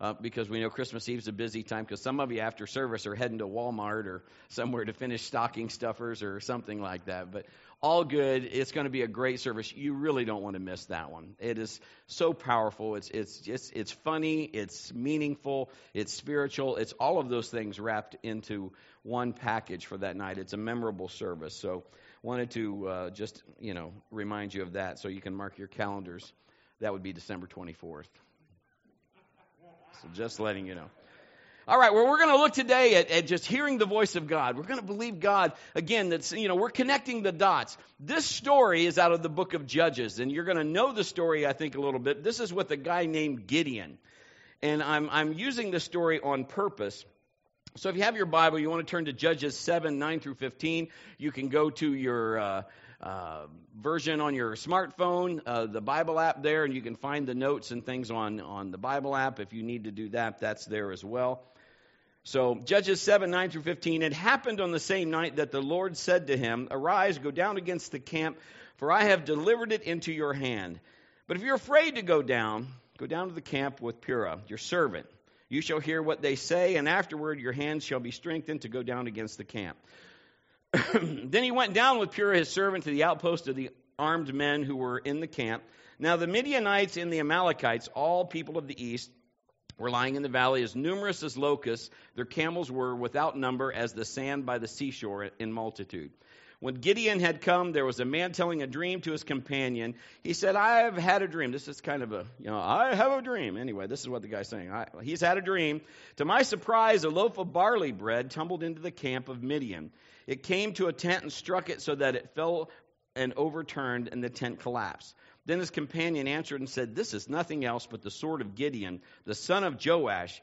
uh, because we know Christmas Eve's a busy time because some of you after service are heading to Walmart or somewhere to finish stocking stuffers or something like that. But all good. It's going to be a great service. You really don't want to miss that one. It is so powerful. It's it's just it's funny. It's meaningful. It's spiritual. It's all of those things wrapped into one package for that night. It's a memorable service. So wanted to uh, just you know remind you of that so you can mark your calendars. That would be December 24th. So just letting you know. All right, well, we're going to look today at, at, just hearing the voice of God. We're going to believe God again. That's you know we're connecting the dots. This story is out of the book of Judges, and you're going to know the story, I think, a little bit. This is with a guy named Gideon, and I'm I'm using this story on purpose. So if you have your Bible, you want to turn to Judges seven nine through fifteen. You can go to your uh, uh, version on your smartphone, uh, the Bible app there, and you can find the notes and things on, on the Bible app. If you need to do that, that's there as well. So, Judges 7 9 through 15. It happened on the same night that the Lord said to him, Arise, go down against the camp, for I have delivered it into your hand. But if you're afraid to go down, go down to the camp with Purah, your servant. You shall hear what they say, and afterward your hands shall be strengthened to go down against the camp. then he went down with Purah his servant to the outpost of the armed men who were in the camp. Now the Midianites and the Amalekites, all people of the east, were lying in the valley as numerous as locusts. Their camels were without number as the sand by the seashore in multitude. When Gideon had come, there was a man telling a dream to his companion. He said, I have had a dream. This is kind of a, you know, I have a dream. Anyway, this is what the guy's saying. I, he's had a dream. To my surprise, a loaf of barley bread tumbled into the camp of Midian. It came to a tent and struck it so that it fell and overturned, and the tent collapsed. Then his companion answered and said, This is nothing else but the sword of Gideon, the son of Joash,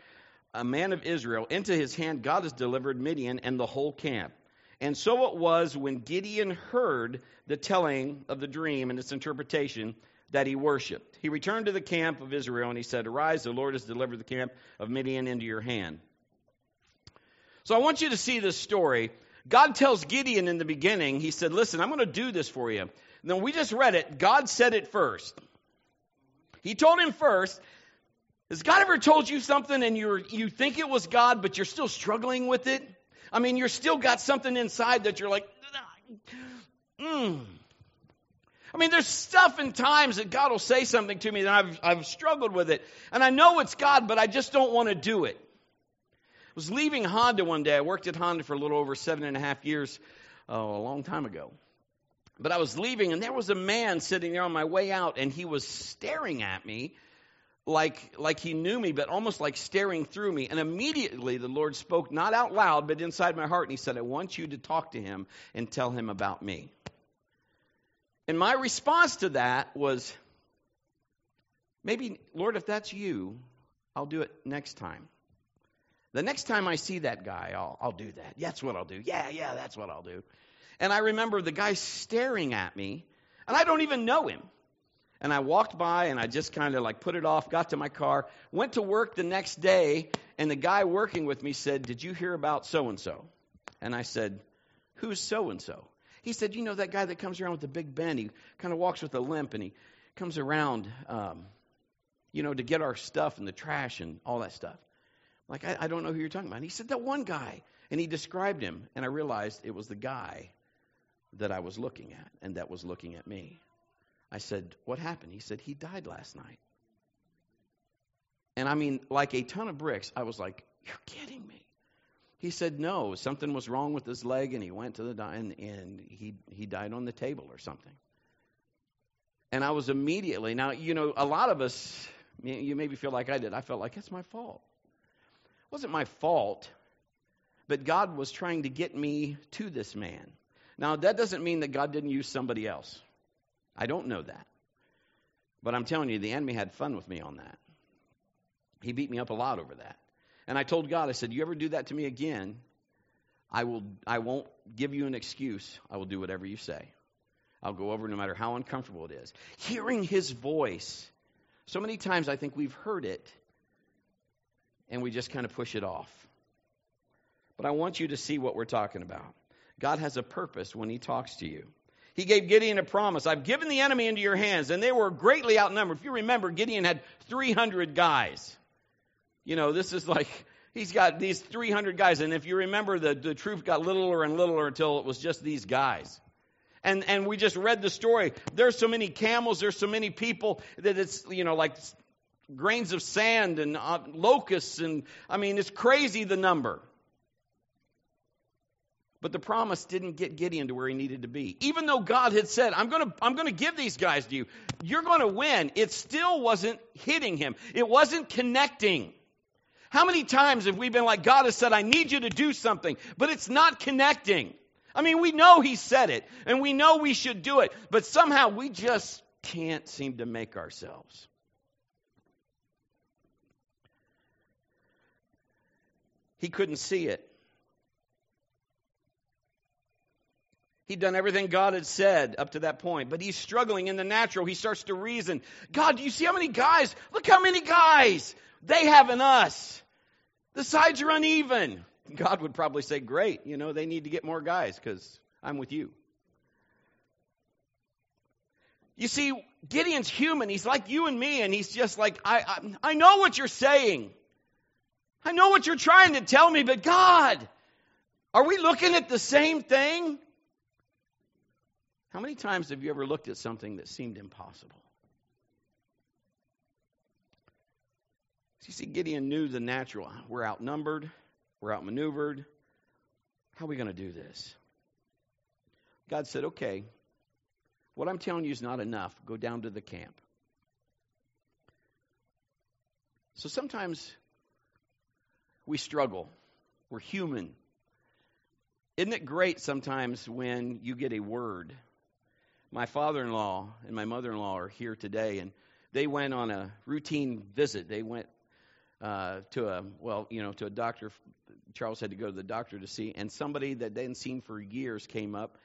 a man of Israel. Into his hand God has delivered Midian and the whole camp. And so it was when Gideon heard the telling of the dream and its interpretation that he worshiped. He returned to the camp of Israel and he said, Arise, the Lord has delivered the camp of Midian into your hand. So I want you to see this story. God tells Gideon in the beginning, He said, Listen, I'm going to do this for you. Then we just read it. God said it first. He told him first. Has God ever told you something and you you think it was God, but you're still struggling with it? I mean, you're still got something inside that you're like, mm. I mean, there's stuff in times that God will say something to me that I've, I've struggled with it. And I know it's God, but I just don't want to do it. Was leaving Honda one day. I worked at Honda for a little over seven and a half years, oh, a long time ago. But I was leaving, and there was a man sitting there on my way out, and he was staring at me like, like he knew me, but almost like staring through me. And immediately the Lord spoke, not out loud, but inside my heart, and he said, I want you to talk to him and tell him about me. And my response to that was, maybe, Lord, if that's you, I'll do it next time. The next time I see that guy, I'll, I'll do that. That's what I'll do. Yeah, yeah, that's what I'll do. And I remember the guy staring at me, and I don't even know him. And I walked by and I just kind of like put it off, got to my car, went to work the next day, and the guy working with me said, Did you hear about so and so? And I said, Who's so and so? He said, You know that guy that comes around with the big bend? He kind of walks with a limp and he comes around, um, you know, to get our stuff and the trash and all that stuff. Like, I, I don't know who you're talking about. And he said, That one guy. And he described him, and I realized it was the guy that I was looking at and that was looking at me. I said, What happened? He said, He died last night. And I mean, like a ton of bricks, I was like, You're kidding me. He said, No, something was wrong with his leg, and he went to the di- and, and he, he died on the table or something. And I was immediately, now, you know, a lot of us, you maybe feel like I did. I felt like it's my fault. Wasn't my fault, but God was trying to get me to this man. Now, that doesn't mean that God didn't use somebody else. I don't know that. But I'm telling you, the enemy had fun with me on that. He beat me up a lot over that. And I told God, I said, You ever do that to me again, I, will, I won't give you an excuse. I will do whatever you say. I'll go over no matter how uncomfortable it is. Hearing his voice. So many times I think we've heard it and we just kind of push it off. But I want you to see what we're talking about. God has a purpose when He talks to you. He gave Gideon a promise I've given the enemy into your hands, and they were greatly outnumbered. If you remember, Gideon had 300 guys. You know, this is like he's got these 300 guys, and if you remember, the, the troop got littler and littler until it was just these guys. And, and we just read the story. There's so many camels, there's so many people that it's, you know, like grains of sand and uh, locusts. And I mean, it's crazy the number. But the promise didn't get Gideon to where he needed to be. Even though God had said, I'm going to I'm going to give these guys to you. You're going to win. It still wasn't hitting him. It wasn't connecting. How many times have we been like, God has said, I need you to do something, but it's not connecting? I mean, we know He said it, and we know we should do it, but somehow we just can't seem to make ourselves. He couldn't see it. He'd done everything God had said up to that point, but he's struggling in the natural. He starts to reason God, do you see how many guys? Look how many guys they have in us. The sides are uneven. God would probably say, Great, you know, they need to get more guys because I'm with you. You see, Gideon's human. He's like you and me, and he's just like, I, I, I know what you're saying. I know what you're trying to tell me, but God, are we looking at the same thing? How many times have you ever looked at something that seemed impossible? You see, Gideon knew the natural. We're outnumbered, we're outmaneuvered. How are we going to do this? God said, okay, what I'm telling you is not enough. Go down to the camp. So sometimes we struggle. We're human. Isn't it great sometimes when you get a word? My father in law and my mother in law are here today, and they went on a routine visit. They went uh, to a well, you know, to a doctor. Charles had to go to the doctor to see, and somebody that they hadn't seen for years came up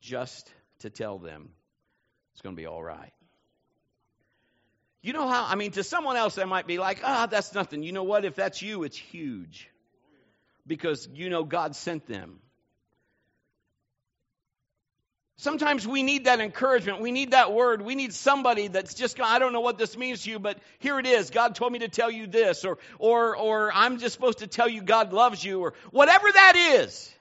just to tell them it's going to be all right. You know how? I mean, to someone else, that might be like, ah, oh, that's nothing. You know what? If that's you, it's huge because you know God sent them. Sometimes we need that encouragement. We need that word. We need somebody that's just, I don't know what this means to you, but here it is. God told me to tell you this, or, or, or I'm just supposed to tell you God loves you, or whatever that is.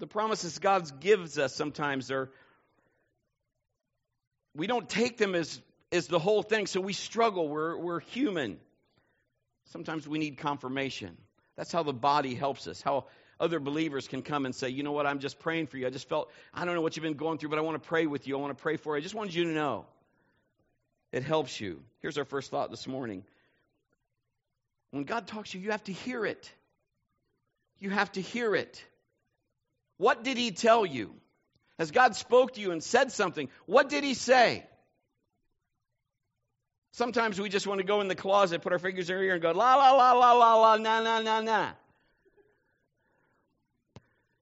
The promises God gives us sometimes are, we don't take them as, as the whole thing, so we struggle. We're, we're human. Sometimes we need confirmation. That's how the body helps us. How other believers can come and say, you know what, I'm just praying for you. I just felt, I don't know what you've been going through, but I want to pray with you. I want to pray for you. I just wanted you to know. It helps you. Here's our first thought this morning. When God talks to you, you have to hear it. You have to hear it. What did He tell you? Has God spoke to you and said something? What did He say? Sometimes we just want to go in the closet, put our fingers in our ear, and go, la, la, la, la, la, la, na, na, na, na.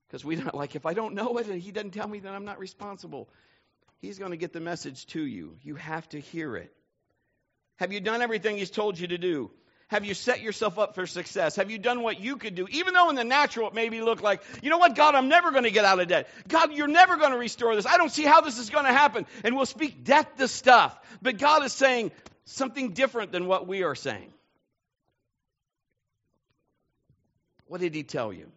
Because we don't, like, if I don't know it and he doesn't tell me, then I'm not responsible. He's going to get the message to you. You have to hear it. Have you done everything he's told you to do? Have you set yourself up for success? Have you done what you could do? Even though in the natural it maybe look like, you know what, God, I'm never going to get out of debt. God, you're never going to restore this. I don't see how this is going to happen. And we'll speak death to stuff. But God is saying, something different than what we are saying. What did he tell you?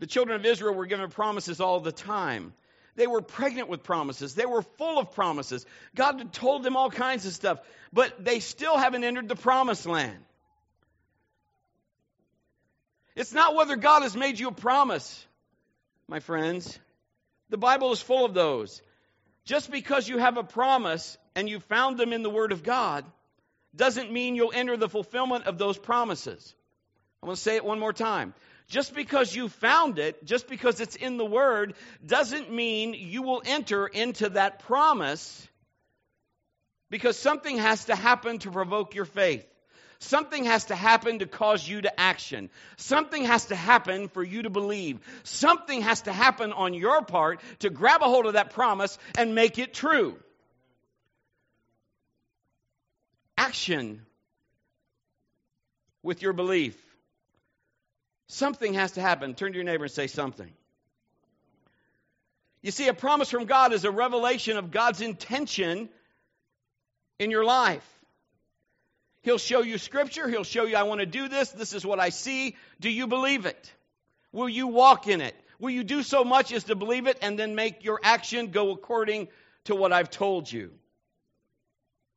The children of Israel were given promises all the time. They were pregnant with promises. They were full of promises. God had told them all kinds of stuff, but they still haven't entered the promised land. It's not whether God has made you a promise, my friends. The Bible is full of those. Just because you have a promise and you found them in the Word of God doesn't mean you'll enter the fulfillment of those promises. I'm going to say it one more time. Just because you found it, just because it's in the Word, doesn't mean you will enter into that promise because something has to happen to provoke your faith. Something has to happen to cause you to action. Something has to happen for you to believe. Something has to happen on your part to grab a hold of that promise and make it true. Action with your belief. Something has to happen. Turn to your neighbor and say something. You see, a promise from God is a revelation of God's intention in your life. He'll show you scripture. He'll show you, I want to do this. This is what I see. Do you believe it? Will you walk in it? Will you do so much as to believe it and then make your action go according to what I've told you?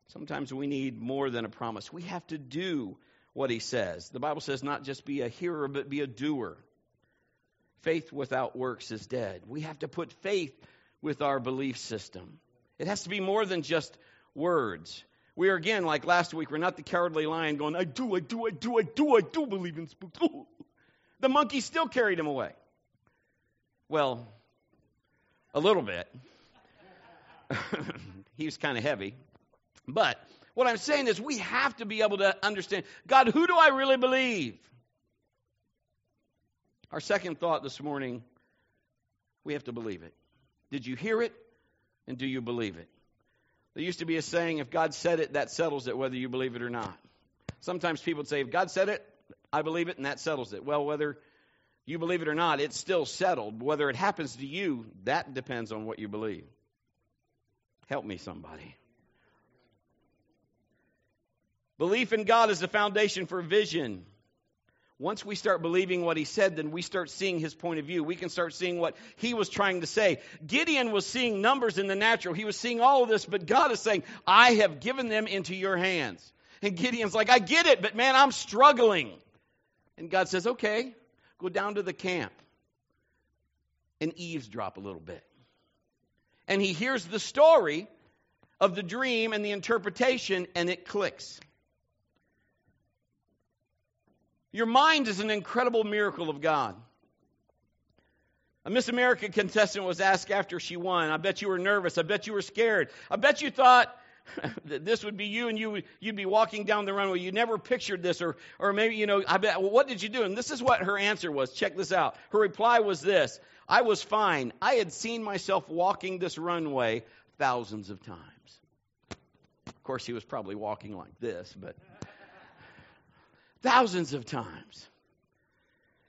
Sometimes we need more than a promise. We have to do what he says. The Bible says not just be a hearer, but be a doer. Faith without works is dead. We have to put faith with our belief system. It has to be more than just words. We are again, like last week, we're not the cowardly lion going, I do, I do, I do, I do, I do believe in spooks. The monkey still carried him away. Well, a little bit. he was kind of heavy. But what I'm saying is we have to be able to understand God, who do I really believe? Our second thought this morning we have to believe it. Did you hear it? And do you believe it? There used to be a saying if God said it, that settles it, whether you believe it or not. Sometimes people would say, if God said it, I believe it, and that settles it. Well, whether you believe it or not, it's still settled. Whether it happens to you, that depends on what you believe. Help me, somebody. Belief in God is the foundation for vision. Once we start believing what he said, then we start seeing his point of view. We can start seeing what he was trying to say. Gideon was seeing numbers in the natural. He was seeing all of this, but God is saying, I have given them into your hands. And Gideon's like, I get it, but man, I'm struggling. And God says, okay, go down to the camp and eavesdrop a little bit. And he hears the story of the dream and the interpretation, and it clicks. Your mind is an incredible miracle of God. A Miss America contestant was asked after she won. I bet you were nervous. I bet you were scared. I bet you thought that this would be you and you would, you'd be walking down the runway. You never pictured this, or or maybe you know. I bet. Well, what did you do? And this is what her answer was. Check this out. Her reply was this: I was fine. I had seen myself walking this runway thousands of times. Of course, she was probably walking like this, but thousands of times.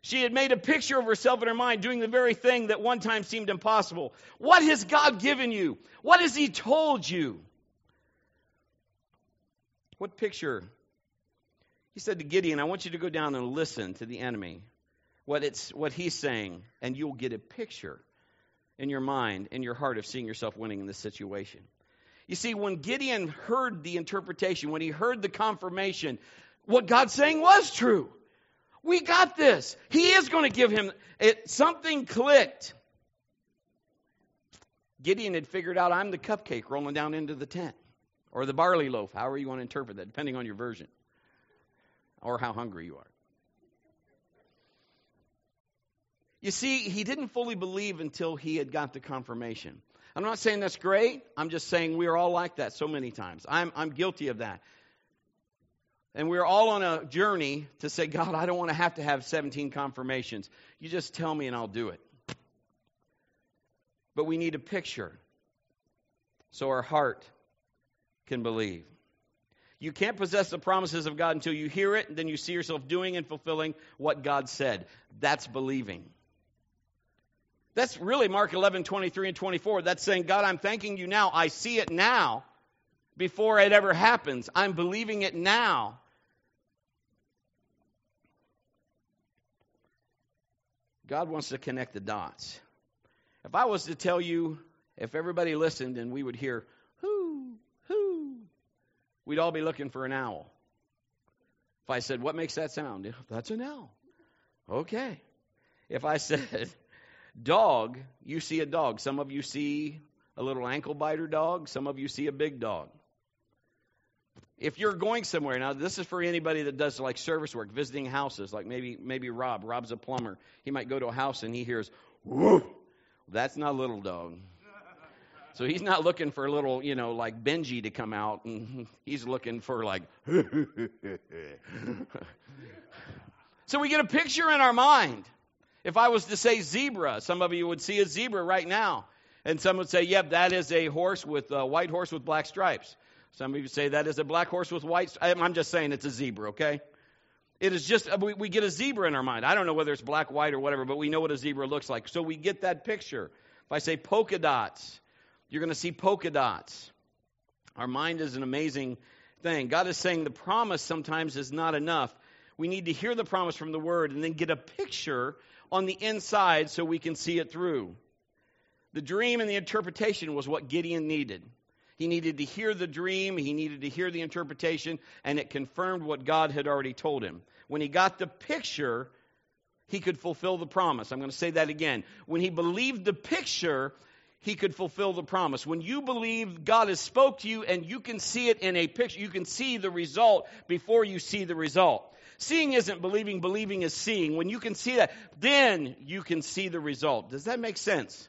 She had made a picture of herself in her mind doing the very thing that one time seemed impossible. What has God given you? What has He told you? What picture? He said to Gideon, I want you to go down and listen to the enemy, what, it's, what he's saying, and you'll get a picture in your mind, in your heart, of seeing yourself winning in this situation. You see, when Gideon heard the interpretation, when he heard the confirmation, what God's saying was true. We got this. He is going to give him it. Something clicked. Gideon had figured out I'm the cupcake rolling down into the tent, or the barley loaf, however you want to interpret that, depending on your version, or how hungry you are. You see, he didn't fully believe until he had got the confirmation. I'm not saying that's great. I'm just saying we are all like that so many times. I'm, I'm guilty of that. And we're all on a journey to say, God, I don't want to have to have 17 confirmations. You just tell me and I'll do it. But we need a picture so our heart can believe. You can't possess the promises of God until you hear it, and then you see yourself doing and fulfilling what God said. That's believing. That's really Mark 11, 23 and 24. That's saying, God, I'm thanking you now. I see it now before it ever happens. I'm believing it now. God wants to connect the dots. If I was to tell you, if everybody listened and we would hear, whoo, whoo, we'd all be looking for an owl. If I said, what makes that sound? That's an owl. Okay. If I said, dog, you see a dog. Some of you see a little ankle biter dog, some of you see a big dog. If you're going somewhere now, this is for anybody that does like service work, visiting houses, like maybe maybe Rob. Rob's a plumber. He might go to a house and he hears, "Whoa, that's not a little dog." So he's not looking for a little, you know, like Benji to come out, and he's looking for like. so we get a picture in our mind. If I was to say zebra, some of you would see a zebra right now, and some would say, "Yep, that is a horse with a white horse with black stripes." Some of you say that is a black horse with white. I'm just saying it's a zebra, okay? It is just, we, we get a zebra in our mind. I don't know whether it's black, white, or whatever, but we know what a zebra looks like. So we get that picture. If I say polka dots, you're going to see polka dots. Our mind is an amazing thing. God is saying the promise sometimes is not enough. We need to hear the promise from the Word and then get a picture on the inside so we can see it through. The dream and the interpretation was what Gideon needed. He needed to hear the dream, he needed to hear the interpretation, and it confirmed what God had already told him. When he got the picture, he could fulfill the promise. I'm going to say that again. When he believed the picture, he could fulfill the promise. When you believe God has spoke to you and you can see it in a picture, you can see the result before you see the result. Seeing isn't believing, believing is seeing. When you can see that, then you can see the result. Does that make sense?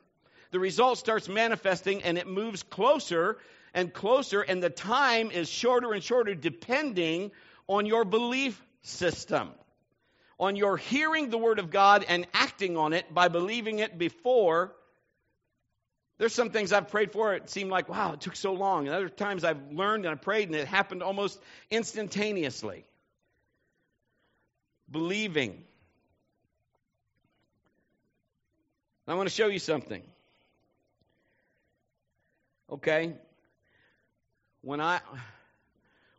The result starts manifesting and it moves closer and closer, and the time is shorter and shorter depending on your belief system, on your hearing the Word of God and acting on it by believing it before. There's some things I've prayed for, it seemed like, wow, it took so long. And other times I've learned and I prayed and it happened almost instantaneously believing. I want to show you something. Okay? When I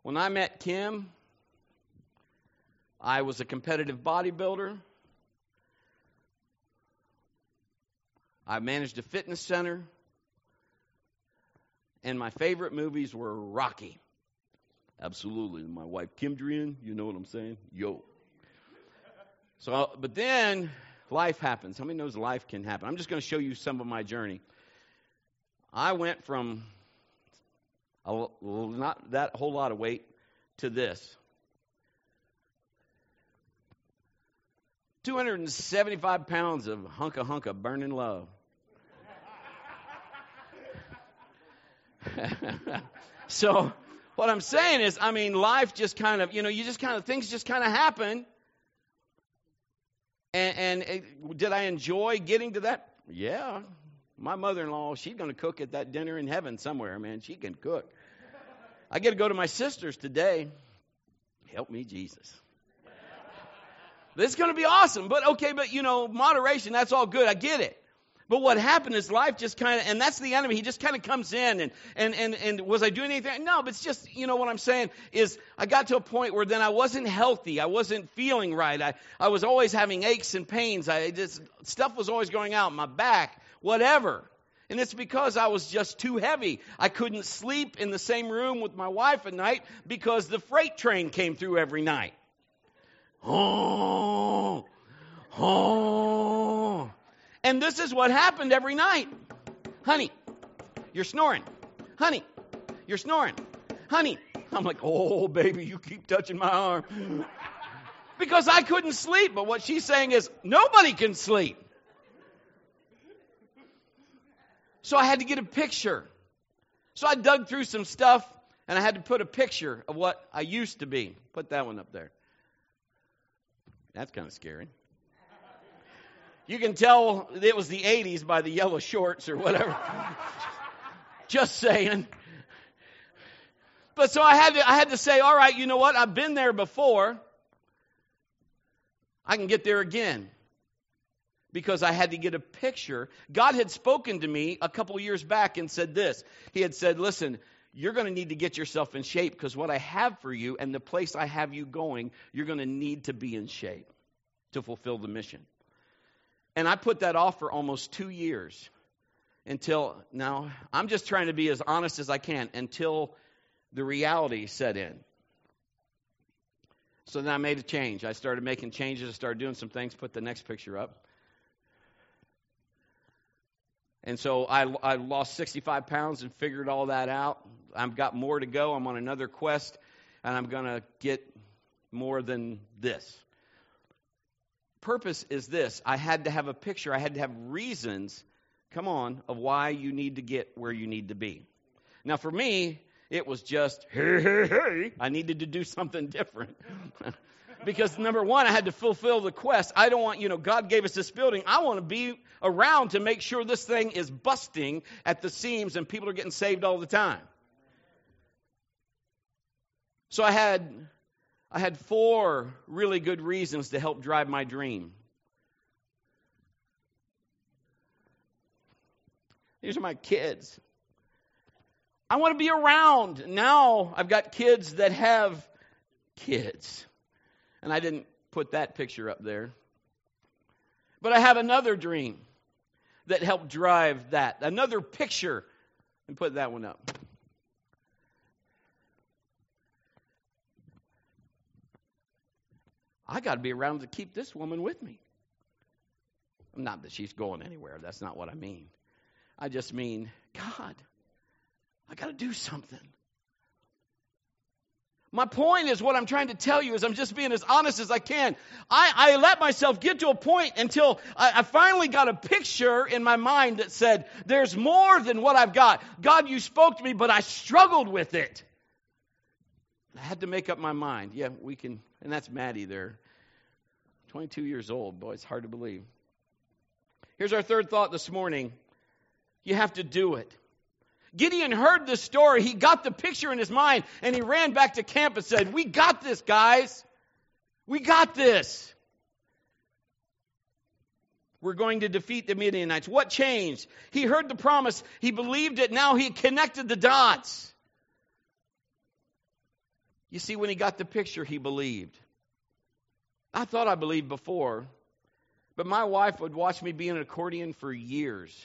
when I met Kim, I was a competitive bodybuilder. I managed a fitness center. And my favorite movies were Rocky. Absolutely. My wife Kim Drian, you know what I'm saying? Yo. So, but then life happens. How many knows life can happen? I'm just going to show you some of my journey. I went from not that whole lot of weight to this. 275 pounds of hunka hunka burning love. so, what I'm saying is, I mean, life just kind of, you know, you just kind of, things just kind of happen. And, and it, did I enjoy getting to that? Yeah. My mother in law, she's going to cook at that dinner in heaven somewhere, man. She can cook. I get to go to my sister's today. Help me, Jesus. This is going to be awesome. But okay, but you know, moderation, that's all good. I get it. But what happened is life just kind of, and that's the enemy. He just kind of comes in and, and, and, and was I doing anything? No, but it's just, you know, what I'm saying is I got to a point where then I wasn't healthy. I wasn't feeling right. I, I was always having aches and pains. I just, stuff was always going out, my back, whatever. And it's because I was just too heavy. I couldn't sleep in the same room with my wife at night because the freight train came through every night. Oh, oh. And this is what happened every night. Honey, you're snoring. Honey, you're snoring. Honey. I'm like, oh, baby, you keep touching my arm. because I couldn't sleep. But what she's saying is, nobody can sleep. So I had to get a picture. So I dug through some stuff and I had to put a picture of what I used to be. Put that one up there. That's kind of scary. You can tell it was the 80s by the yellow shorts or whatever. Just saying. But so I had to I had to say, all right, you know what? I've been there before. I can get there again. Because I had to get a picture. God had spoken to me a couple years back and said this. He had said, listen, you're going to need to get yourself in shape because what I have for you and the place I have you going, you're going to need to be in shape to fulfill the mission. And I put that off for almost two years until now, I'm just trying to be as honest as I can until the reality set in. So then I made a change. I started making changes, I started doing some things, put the next picture up. And so I, I lost 65 pounds and figured all that out. I've got more to go. I'm on another quest, and I'm going to get more than this purpose is this I had to have a picture, I had to have reasons, come on, of why you need to get where you need to be. Now, for me, it was just, hey, hey, hey, I needed to do something different. because number one, I had to fulfill the quest. I don't want, you know, God gave us this building. I want to be around to make sure this thing is busting at the seams and people are getting saved all the time. So I had I had four really good reasons to help drive my dream. These are my kids. I want to be around. Now I've got kids that have kids. And I didn't put that picture up there. But I have another dream that helped drive that. Another picture. And put that one up. I got to be around to keep this woman with me. Not that she's going anywhere. That's not what I mean. I just mean, God, I got to do something. My point is what I'm trying to tell you is I'm just being as honest as I can. I, I let myself get to a point until I, I finally got a picture in my mind that said, there's more than what I've got. God, you spoke to me, but I struggled with it. I had to make up my mind. Yeah, we can, and that's Maddie there. 22 years old. Boy, it's hard to believe. Here's our third thought this morning you have to do it. Gideon heard the story. He got the picture in his mind and he ran back to camp and said, We got this, guys. We got this. We're going to defeat the Midianites. What changed? He heard the promise. He believed it. Now he connected the dots. You see, when he got the picture, he believed. I thought I believed before, but my wife would watch me be an accordion for years.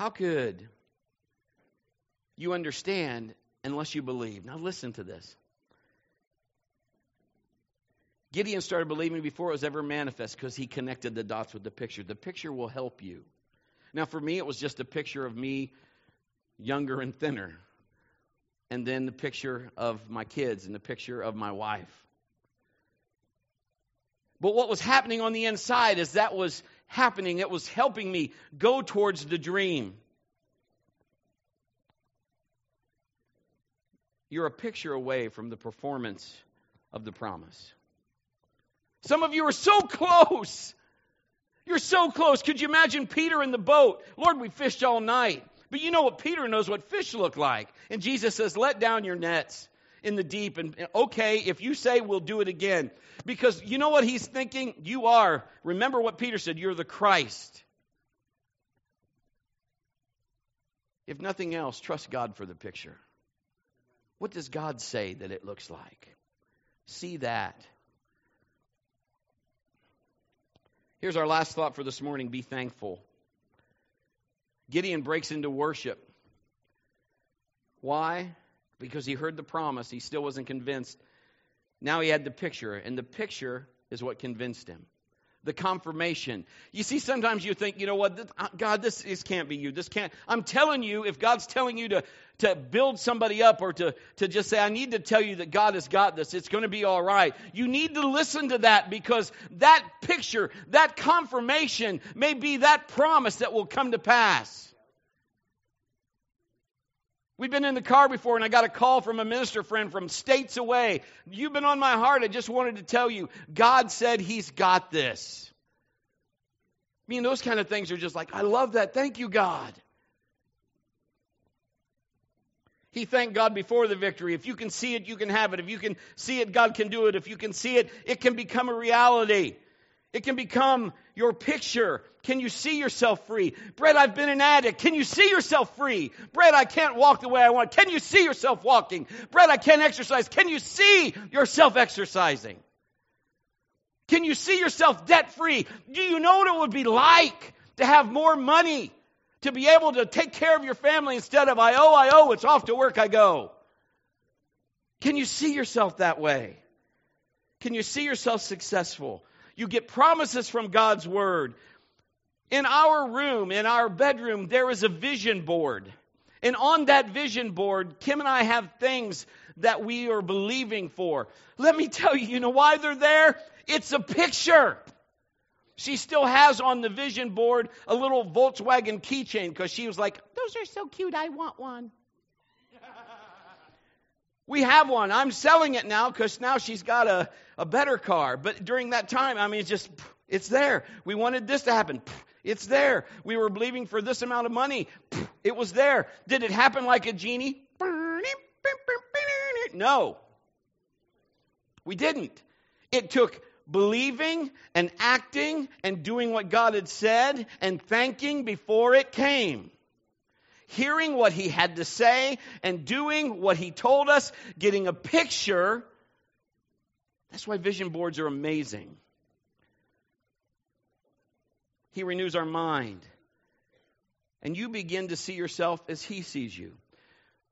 How could you understand unless you believe? Now, listen to this. Gideon started believing before it was ever manifest because he connected the dots with the picture. The picture will help you. Now, for me, it was just a picture of me younger and thinner. And then the picture of my kids and the picture of my wife. But what was happening on the inside is that was happening. It was helping me go towards the dream. You're a picture away from the performance of the promise. Some of you are so close. You're so close. Could you imagine Peter in the boat? Lord, we fished all night. But you know what Peter knows what fish look like. And Jesus says, Let down your nets in the deep. And okay, if you say we'll do it again. Because you know what he's thinking? You are. Remember what Peter said you're the Christ. If nothing else, trust God for the picture. What does God say that it looks like? See that. Here's our last thought for this morning be thankful. Gideon breaks into worship. Why? Because he heard the promise. He still wasn't convinced. Now he had the picture, and the picture is what convinced him. The confirmation. You see, sometimes you think, you know what, uh, God, this, this can't be you. This can't. I'm telling you, if God's telling you to, to build somebody up or to, to just say, I need to tell you that God has got this, it's going to be all right. You need to listen to that because that picture, that confirmation may be that promise that will come to pass. We've been in the car before, and I got a call from a minister friend from states away. You've been on my heart. I just wanted to tell you, God said He's got this. I mean, those kind of things are just like, I love that. Thank you, God. He thanked God before the victory. If you can see it, you can have it. If you can see it, God can do it. If you can see it, it can become a reality. It can become your picture. Can you see yourself free? Brett, I've been an addict. Can you see yourself free? Brett, I can't walk the way I want. Can you see yourself walking? Brett, I can't exercise. Can you see yourself exercising? Can you see yourself debt free? Do you know what it would be like to have more money to be able to take care of your family instead of I owe, I owe, it's off to work I go? Can you see yourself that way? Can you see yourself successful? You get promises from God's Word. In our room, in our bedroom, there is a vision board. And on that vision board, Kim and I have things that we are believing for. Let me tell you, you know why they're there? It's a picture. She still has on the vision board a little Volkswagen keychain because she was like, Those are so cute, I want one. We have one. I'm selling it now because now she's got a, a better car. But during that time, I mean, it's just, it's there. We wanted this to happen. It's there. We were believing for this amount of money. It was there. Did it happen like a genie? No. We didn't. It took believing and acting and doing what God had said and thanking before it came. Hearing what he had to say and doing what he told us, getting a picture. That's why vision boards are amazing. He renews our mind. And you begin to see yourself as he sees you.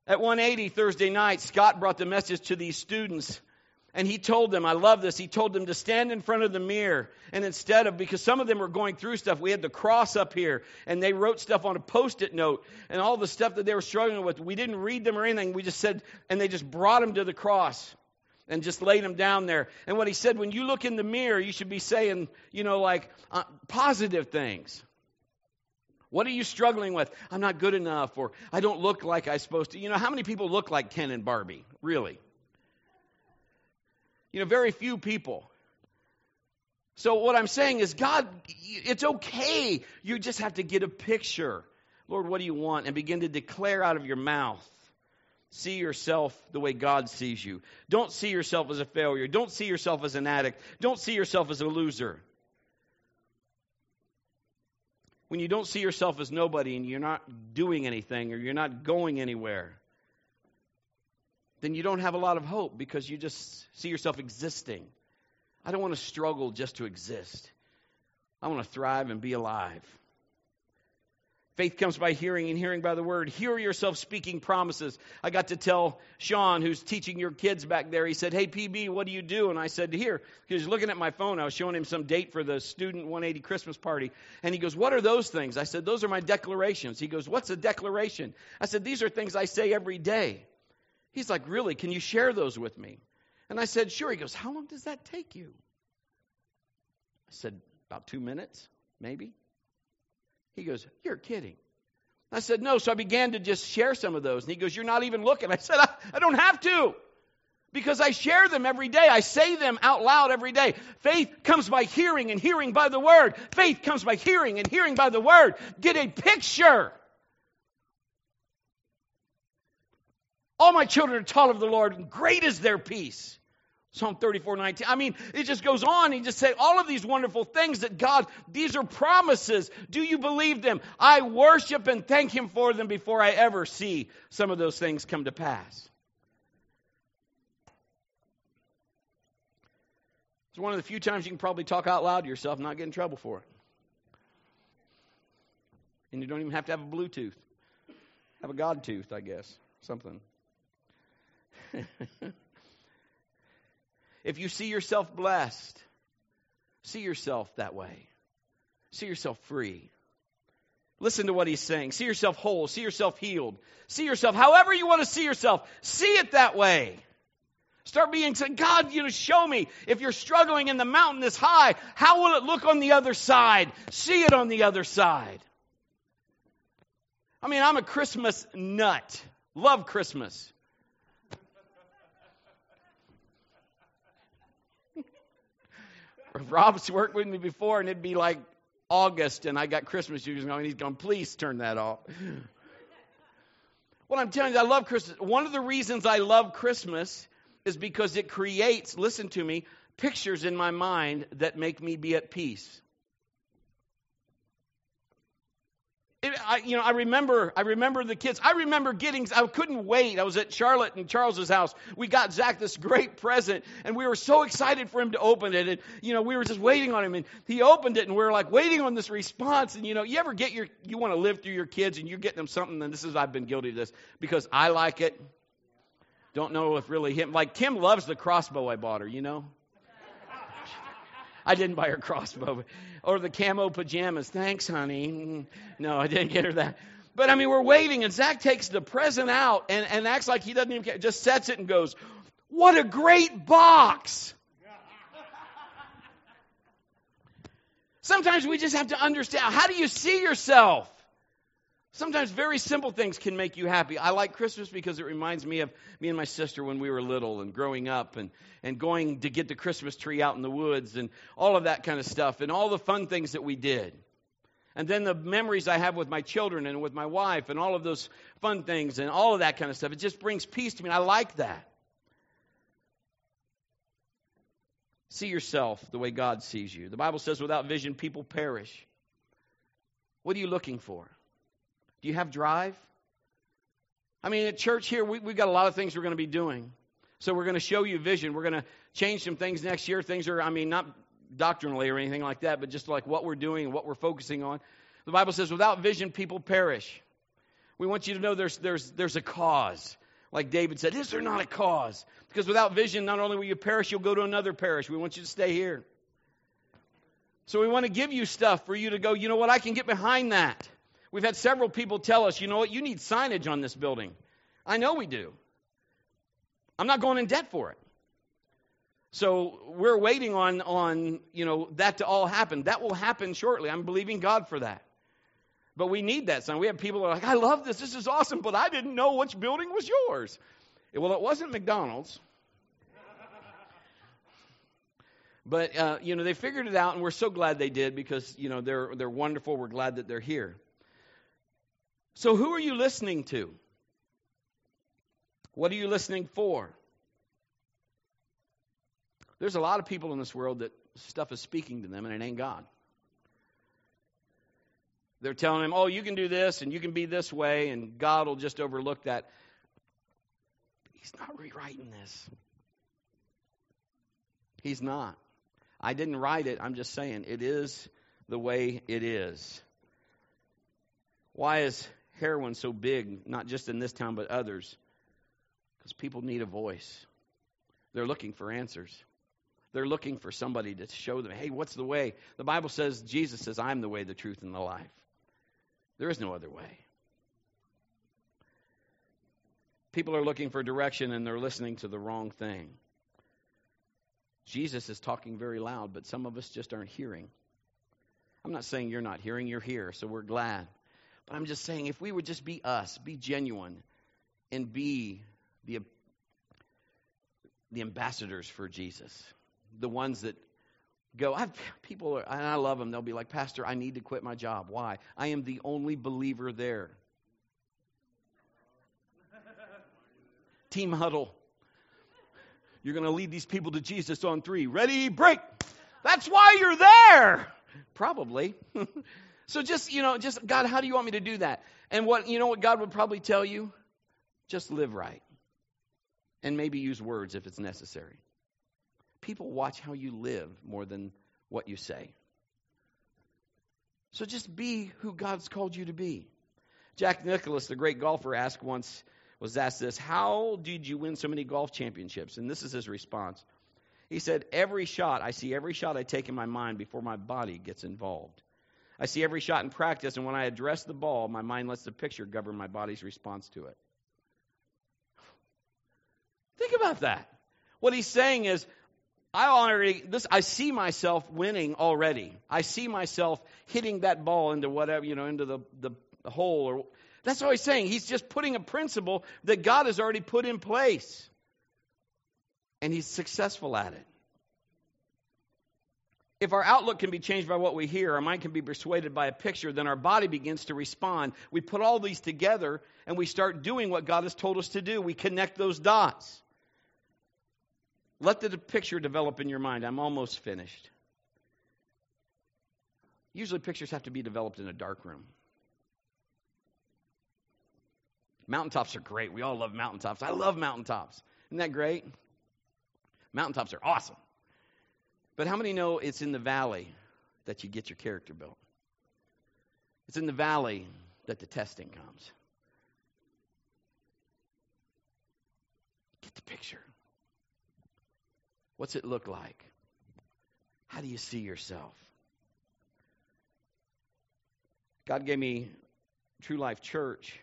At 180 Thursday night, Scott brought the message to these students and he told them, I love this, he told them to stand in front of the mirror. And instead of, because some of them were going through stuff, we had the cross up here, and they wrote stuff on a post it note, and all the stuff that they were struggling with. We didn't read them or anything. We just said, and they just brought them to the cross and just laid them down there. And what he said, when you look in the mirror, you should be saying, you know, like uh, positive things. What are you struggling with? I'm not good enough, or I don't look like I'm supposed to. You know, how many people look like Ken and Barbie? Really? You know, very few people. So what I'm saying is, God, it's okay. You just have to get a picture. Lord, what do you want? And begin to declare out of your mouth. See yourself the way God sees you. Don't see yourself as a failure. Don't see yourself as an addict. Don't see yourself as a loser. When you don't see yourself as nobody and you're not doing anything or you're not going anywhere, then you don't have a lot of hope because you just see yourself existing. I don't want to struggle just to exist. I want to thrive and be alive. Faith comes by hearing and hearing by the word. Hear yourself speaking promises. I got to tell Sean, who's teaching your kids back there, he said, Hey, PB, what do you do? And I said, Here. He was looking at my phone. I was showing him some date for the Student 180 Christmas party. And he goes, What are those things? I said, Those are my declarations. He goes, What's a declaration? I said, These are things I say every day. He's like, Really? Can you share those with me? And I said, Sure. He goes, How long does that take you? I said, About two minutes, maybe. He goes, You're kidding. I said, No. So I began to just share some of those. And he goes, You're not even looking. I said, I, I don't have to because I share them every day. I say them out loud every day. Faith comes by hearing, and hearing by the word. Faith comes by hearing, and hearing by the word. Get a picture. All my children are taught of the Lord, and great is their peace. Psalm 34, 19. I mean, it just goes on. He just said all of these wonderful things that God, these are promises. Do you believe them? I worship and thank Him for them before I ever see some of those things come to pass. It's one of the few times you can probably talk out loud to yourself and not get in trouble for it. And you don't even have to have a Bluetooth. Have a God tooth, I guess. Something. If you see yourself blessed, see yourself that way. See yourself free. Listen to what he's saying. See yourself whole. See yourself healed. See yourself however you want to see yourself. See it that way. Start being saying, God, you know, show me if you're struggling and the mountain is high, how will it look on the other side? See it on the other side. I mean, I'm a Christmas nut. Love Christmas. Rob's worked with me before, and it'd be like August, and I got Christmas shoes going. And he's going, please turn that off. What I'm telling you, I love Christmas. One of the reasons I love Christmas is because it creates, listen to me, pictures in my mind that make me be at peace. It, I, you know, I remember, I remember the kids. I remember getting, I couldn't wait. I was at Charlotte and Charles's house. We got Zach this great present, and we were so excited for him to open it. And, you know, we were just waiting on him, and he opened it, and we were like waiting on this response. And, you know, you ever get your, you want to live through your kids, and you're getting them something, and this is, I've been guilty of this, because I like it. Don't know if really him, like Kim loves the crossbow I bought her, you know? I didn't buy her crossbow. Or the camo pajamas. Thanks, honey. No, I didn't get her that. But I mean, we're waiting, and Zach takes the present out and, and acts like he doesn't even care. Just sets it and goes, What a great box! Sometimes we just have to understand how do you see yourself? Sometimes very simple things can make you happy. I like Christmas because it reminds me of me and my sister when we were little and growing up and, and going to get the Christmas tree out in the woods and all of that kind of stuff and all the fun things that we did. And then the memories I have with my children and with my wife and all of those fun things and all of that kind of stuff. It just brings peace to me. And I like that. See yourself the way God sees you. The Bible says, without vision, people perish. What are you looking for? Do you have drive? I mean, at church here, we, we've got a lot of things we're going to be doing. So we're going to show you vision. We're going to change some things next year. Things are, I mean, not doctrinally or anything like that, but just like what we're doing and what we're focusing on. The Bible says, without vision, people perish. We want you to know there's, there's, there's a cause. Like David said, is there not a cause? Because without vision, not only will you perish, you'll go to another parish. We want you to stay here. So we want to give you stuff for you to go, you know what, I can get behind that. We've had several people tell us, you know what, you need signage on this building. I know we do. I'm not going in debt for it. So we're waiting on, on you know, that to all happen. That will happen shortly. I'm believing God for that. But we need that sign. We have people are like, I love this. This is awesome, but I didn't know which building was yours. Well, it wasn't McDonald's. but uh, you know they figured it out, and we're so glad they did because you know they're they're wonderful. We're glad that they're here. So who are you listening to? What are you listening for? There's a lot of people in this world that stuff is speaking to them, and it ain't God. They're telling him, oh, you can do this and you can be this way, and God will just overlook that. He's not rewriting this. He's not. I didn't write it. I'm just saying it is the way it is. Why is heroin so big, not just in this town, but others? Because people need a voice. They're looking for answers. They're looking for somebody to show them, hey, what's the way? The Bible says, Jesus says, I'm the way, the truth, and the life. There is no other way. People are looking for direction and they're listening to the wrong thing. Jesus is talking very loud, but some of us just aren't hearing. I'm not saying you're not hearing, you're here, so we're glad. But I'm just saying if we would just be us, be genuine, and be the, the ambassadors for Jesus, the ones that go. I've, people, are, and I love them. They'll be like, Pastor, I need to quit my job. Why? I am the only believer there. Team huddle. You're going to lead these people to Jesus on three. Ready, break. That's why you're there. Probably. so just, you know, just, God, how do you want me to do that? And what, you know what God would probably tell you? Just live right. And maybe use words if it's necessary. People watch how you live more than what you say. So just be who God's called you to be. Jack Nicklaus, the great golfer, asked once, was asked this, How did you win so many golf championships? And this is his response. He said, Every shot, I see every shot I take in my mind before my body gets involved. I see every shot in practice, and when I address the ball, my mind lets the picture govern my body's response to it. Think about that. What he's saying is, I already this I see myself winning already. I see myself hitting that ball into whatever, you know, into the, the, hole or that's what he's saying. He's just putting a principle that God has already put in place. And he's successful at it. If our outlook can be changed by what we hear, our mind can be persuaded by a picture, then our body begins to respond. We put all these together and we start doing what God has told us to do. We connect those dots. Let the picture develop in your mind. I'm almost finished. Usually, pictures have to be developed in a dark room. Mountaintops are great. We all love mountaintops. I love mountaintops. Isn't that great? Mountaintops are awesome. But how many know it's in the valley that you get your character built? It's in the valley that the testing comes. Get the picture. What's it look like? How do you see yourself? God gave me True Life Church.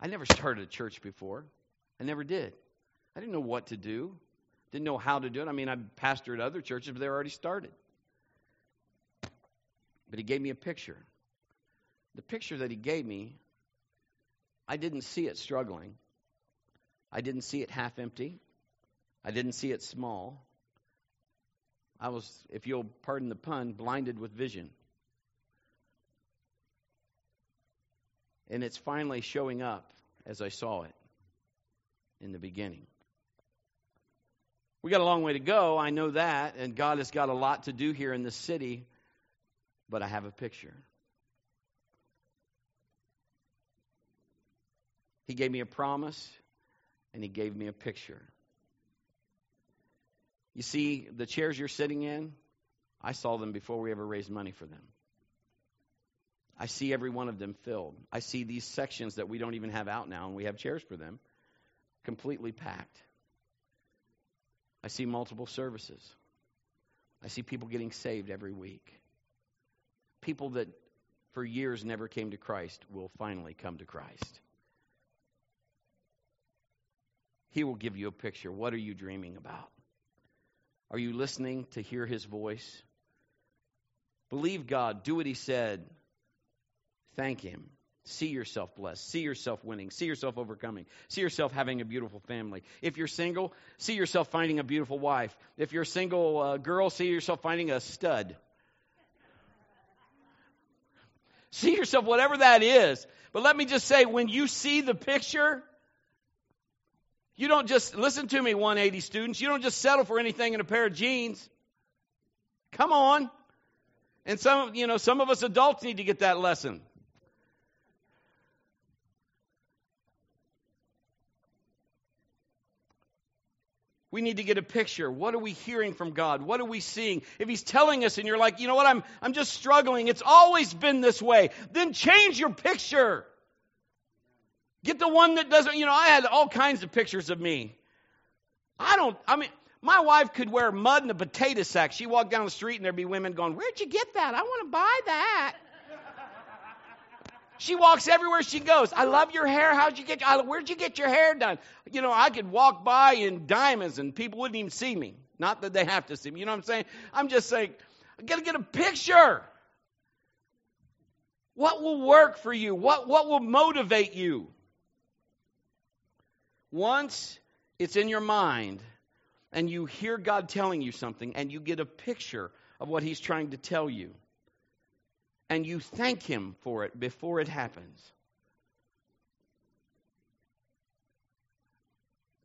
I never started a church before. I never did. I didn't know what to do. Didn't know how to do it. I mean, I pastored other churches, but they already started. But he gave me a picture. The picture that he gave me, I didn't see it struggling. I didn't see it half empty. I didn't see it small. I was, if you'll pardon the pun, blinded with vision. And it's finally showing up as I saw it in the beginning. We got a long way to go, I know that, and God has got a lot to do here in this city, but I have a picture. He gave me a promise, and He gave me a picture. You see, the chairs you're sitting in, I saw them before we ever raised money for them. I see every one of them filled. I see these sections that we don't even have out now, and we have chairs for them, completely packed. I see multiple services. I see people getting saved every week. People that for years never came to Christ will finally come to Christ. He will give you a picture. What are you dreaming about? Are you listening to hear his voice? Believe God. Do what he said. Thank him. See yourself blessed. See yourself winning. See yourself overcoming. See yourself having a beautiful family. If you're single, see yourself finding a beautiful wife. If you're a single uh, girl, see yourself finding a stud. See yourself, whatever that is. But let me just say, when you see the picture, you don't just, listen to me, 180 students, you don't just settle for anything in a pair of jeans. Come on. And some, you know, some of us adults need to get that lesson. We need to get a picture. What are we hearing from God? What are we seeing? If He's telling us and you're like, you know what, I'm, I'm just struggling, it's always been this way, then change your picture. Get the one that doesn't, you know, I had all kinds of pictures of me. I don't, I mean, my wife could wear mud in a potato sack. She walked down the street and there'd be women going, Where'd you get that? I want to buy that. She walks everywhere she goes. I love your hair. How'd you get? Where'd you get your hair done? You know, I could walk by in diamonds and people wouldn't even see me. Not that they have to see me. You know what I'm saying? I'm just saying, I got to get a picture. What will work for you? What what will motivate you? Once it's in your mind and you hear God telling you something and you get a picture of what He's trying to tell you, and you thank Him for it before it happens,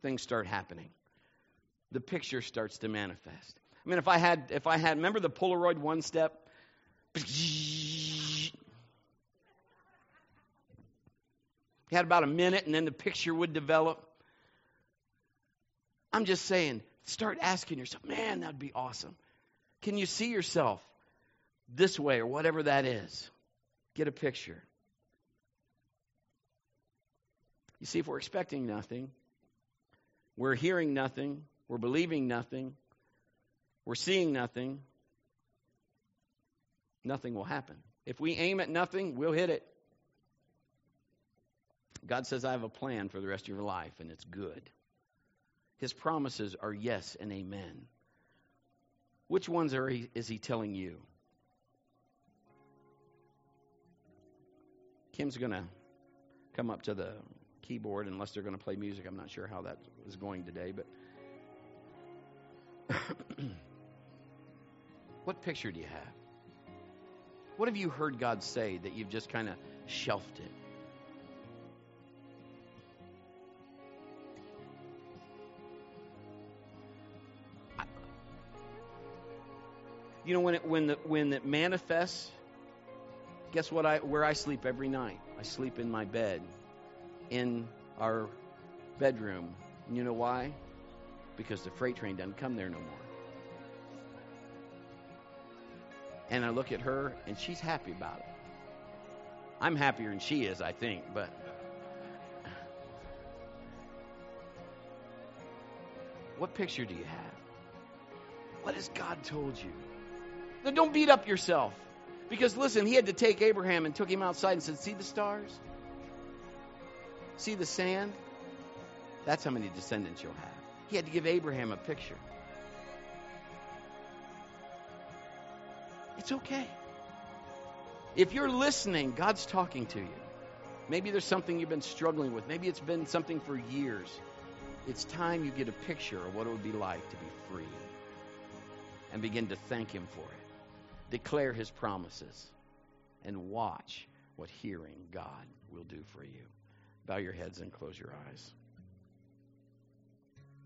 things start happening. The picture starts to manifest. I mean, if I had, if I had, remember the Polaroid one step? You had about a minute and then the picture would develop. I'm just saying, start asking yourself, man, that'd be awesome. Can you see yourself this way or whatever that is? Get a picture. You see, if we're expecting nothing, we're hearing nothing, we're believing nothing, we're seeing nothing, nothing will happen. If we aim at nothing, we'll hit it. God says, I have a plan for the rest of your life, and it's good. His promises are yes and amen. Which ones are he, is he telling you? Kim's going to come up to the keyboard unless they're going to play music. I'm not sure how that is going today, but what picture do you have? What have you heard God say that you've just kind of shelved it? You know when it when the when it manifests, guess what I where I sleep every night? I sleep in my bed in our bedroom. And you know why? Because the freight train doesn't come there no more. And I look at her and she's happy about it. I'm happier than she is, I think, but what picture do you have? What has God told you? Then don't beat up yourself. Because listen, he had to take Abraham and took him outside and said, See the stars? See the sand? That's how many descendants you'll have. He had to give Abraham a picture. It's okay. If you're listening, God's talking to you. Maybe there's something you've been struggling with. Maybe it's been something for years. It's time you get a picture of what it would be like to be free and begin to thank Him for it declare his promises, and watch what hearing God will do for you. Bow your heads and close your eyes.